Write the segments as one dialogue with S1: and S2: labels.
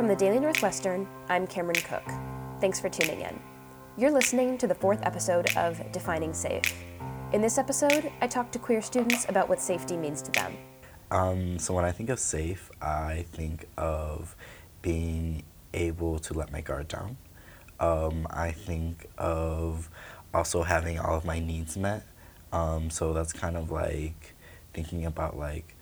S1: From the Daily Northwestern, I'm Cameron Cook. Thanks for tuning in. You're listening to the fourth episode of Defining Safe. In this episode, I talk to queer students about what safety means to them.
S2: Um, so when I think of safe, I think of being able to let my guard down. Um, I think of also having all of my needs met. Um, so that's kind of like thinking about like,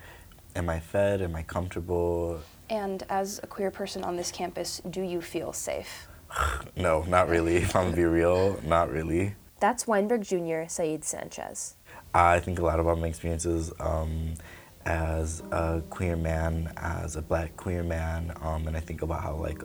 S2: am I fed? Am I comfortable?
S1: And as a queer person on this campus, do you feel safe?
S2: no, not really. If I'm gonna be real, not really.
S1: That's Weinberg Jr. Saeed Sanchez.
S2: I think a lot about my experiences um, as a queer man, as a black queer man, um, and I think about how like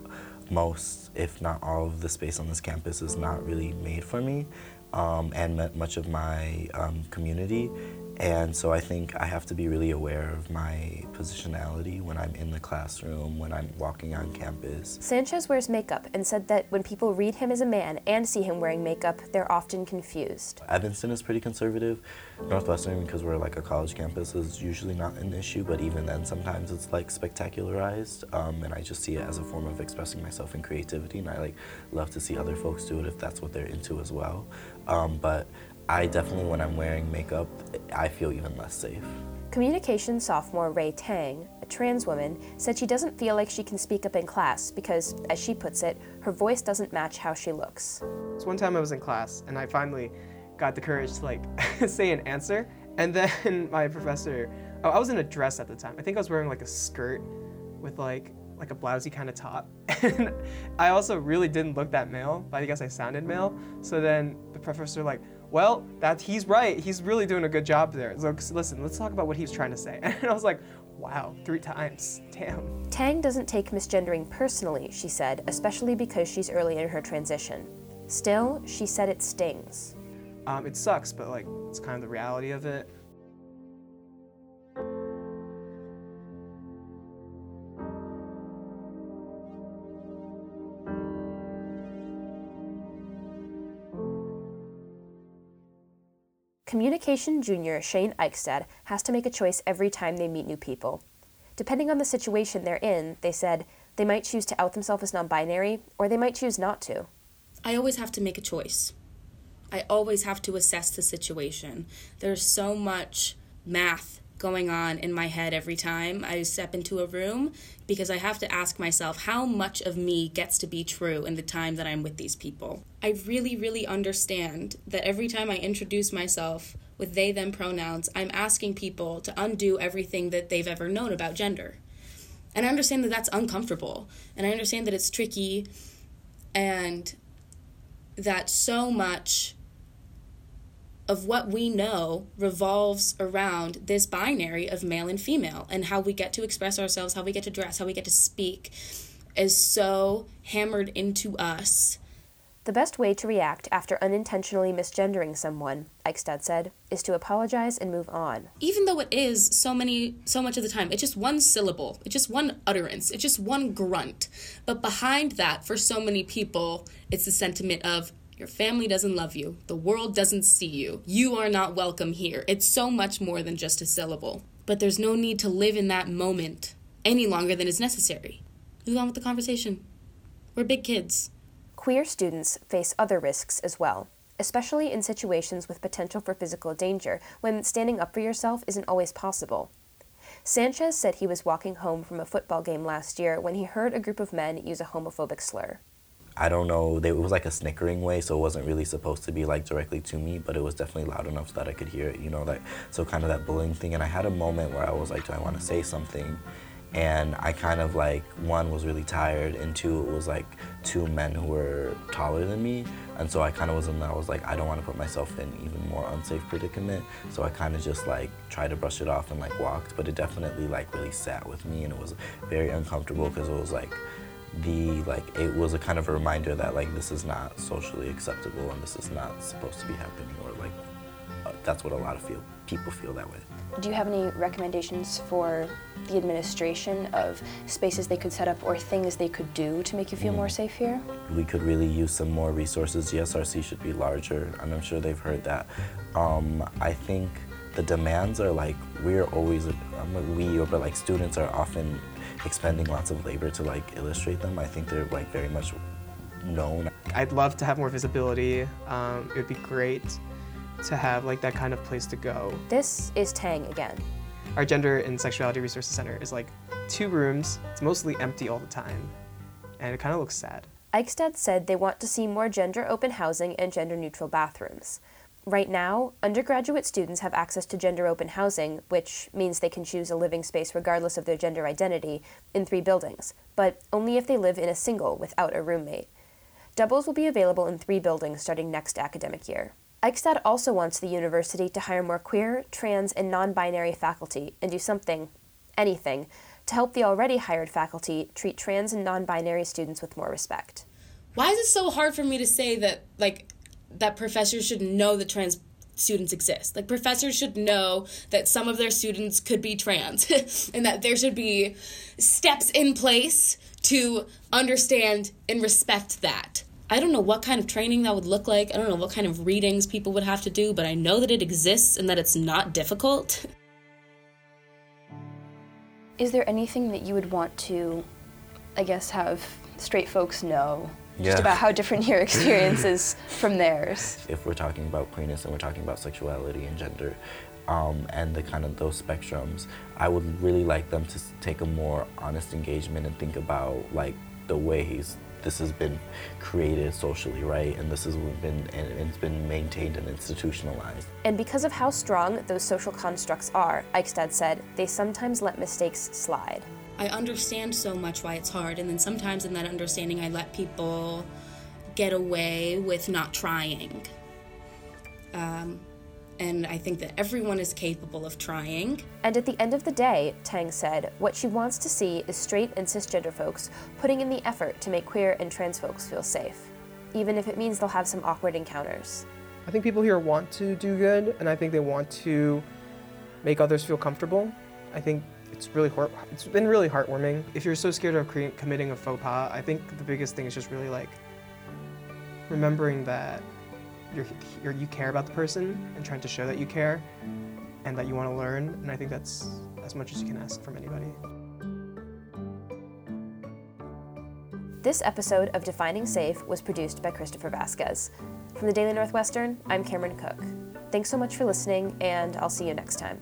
S2: most, if not all, of the space on this campus is not really made for me, um, and much of my um, community and so I think I have to be really aware of my positionality when I'm in the classroom, when I'm walking on campus.
S1: Sanchez wears makeup and said that when people read him as a man and see him wearing makeup, they're often confused.
S2: Evanston is pretty conservative. Northwestern, because we're like a college campus, is usually not an issue, but even then, sometimes it's like spectacularized. Um, and I just see it as a form of expressing myself in creativity, and I like love to see other folks do it if that's what they're into as well. Um, but I definitely, when I'm wearing makeup, I feel even less safe.
S1: Communication sophomore Ray Tang, a trans woman, said she doesn't feel like she can speak up in class because, as she puts it, her voice doesn't match how she looks.
S3: So one time I was in class and I finally got the courage to like say an answer, and then my professor, oh, I was in a dress at the time. I think I was wearing like a skirt with like like a blousey kind of top. And I also really didn't look that male, but I guess I sounded male. So then the professor like, well, that he's right. He's really doing a good job there. So listen, let's talk about what he was trying to say. And I was like, wow, three times. Damn.
S1: Tang doesn't take misgendering personally, she said, especially because she's early in her transition. Still, she said it stings.
S3: Um, it sucks, but like it's kind of the reality of it.
S1: Communication junior Shane Eichstad has to make a choice every time they meet new people. Depending on the situation they're in, they said they might choose to out themselves as non binary or they might choose not to.
S4: I always have to make a choice. I always have to assess the situation. There's so much math going on in my head every time I step into a room because I have to ask myself how much of me gets to be true in the time that I'm with these people. I really, really understand that every time I introduce myself with they them pronouns, I'm asking people to undo everything that they've ever known about gender. And I understand that that's uncomfortable, and I understand that it's tricky, and that so much of what we know revolves around this binary of male and female and how we get to express ourselves, how we get to dress, how we get to speak is so hammered into us.
S1: The best way to react after unintentionally misgendering someone, Eichstad said, is to apologize and move on.
S4: Even though it is so many so much of the time, it's just one syllable, it's just one utterance, it's just one grunt. But behind that, for so many people, it's the sentiment of your family doesn't love you. The world doesn't see you. You are not welcome here. It's so much more than just a syllable. But there's no need to live in that moment any longer than is necessary. Move on with the conversation. We're big kids.
S1: Queer students face other risks as well, especially in situations with potential for physical danger when standing up for yourself isn't always possible. Sanchez said he was walking home from a football game last year when he heard a group of men use a homophobic slur.
S2: I don't know, they, it was like a snickering way, so it wasn't really supposed to be like directly to me, but it was definitely loud enough so that I could hear it, you know, that so kind of that bullying thing. And I had a moment where I was like, do I want to say something? And I kind of like, one was really tired, and two, it was like two men who were taller than me. And so I kind of was in that, I was like, I don't want to put myself in even more unsafe predicament. So I kind of just like tried to brush it off and like walked, but it definitely like really sat with me and it was very uncomfortable because it was like, the like it was a kind of a reminder that like this is not socially acceptable and this is not supposed to be happening or like uh, that's what a lot of feel people feel that way.
S1: Do you have any recommendations for the administration of spaces they could set up or things they could do to make you feel mm. more safe here?
S2: We could really use some more resources. Gsrc should be larger and i'm sure they've heard that. Um, i think the demands are like we're always I'm a we but like students are often expending lots of labor to like illustrate them. I think they're like very much known.
S3: I'd love to have more visibility. Um, it would be great to have like that kind of place to go.
S1: This is Tang again.
S3: Our Gender and Sexuality Resources Center is like two rooms. It's mostly empty all the time, and it kind of looks sad.
S1: Eichstadt said they want to see more gender open housing and gender neutral bathrooms. Right now, undergraduate students have access to gender open housing, which means they can choose a living space regardless of their gender identity, in three buildings, but only if they live in a single without a roommate. Doubles will be available in three buildings starting next academic year. Eichstadt also wants the university to hire more queer, trans, and non binary faculty and do something, anything, to help the already hired faculty treat trans and non binary students with more respect.
S4: Why is it so hard for me to say that, like, that professors should know that trans students exist. Like professors should know that some of their students could be trans and that there should be steps in place to understand and respect that. I don't know what kind of training that would look like. I don't know what kind of readings people would have to do, but I know that it exists and that it's not difficult.
S5: Is there anything that you would want to, I guess, have straight folks know just about how different your experience is from theirs?
S2: if we're talking about queerness and we're talking about sexuality and gender um, and the kind of those spectrums, I would really like them to take a more honest engagement and think about like the ways this has been created socially, right? And this has been and it's been maintained and institutionalized.
S1: And because of how strong those social constructs are, Eichstadt said, they sometimes let mistakes slide.
S4: I understand so much why it's hard, and then sometimes in that understanding, I let people get away with not trying. Um, and I think that everyone is capable of trying.
S1: And at the end of the day, Tang said, what she wants to see is straight and cisgender folks putting in the effort to make queer and trans folks feel safe, even if it means they'll have some awkward encounters.
S3: I think people here want to do good, and I think they want to make others feel comfortable. I think it's really it's been really heartwarming. If you're so scared of cre- committing a faux pas, I think the biggest thing is just really like remembering that you're, you're you care about the person and trying to show that you care and that you want to learn. And I think that's as much as you can ask from anybody.
S1: This episode of Defining Safe was produced by Christopher Vasquez. From the Daily Northwestern, I'm Cameron Cook. Thanks so much for listening, and I'll see you next time.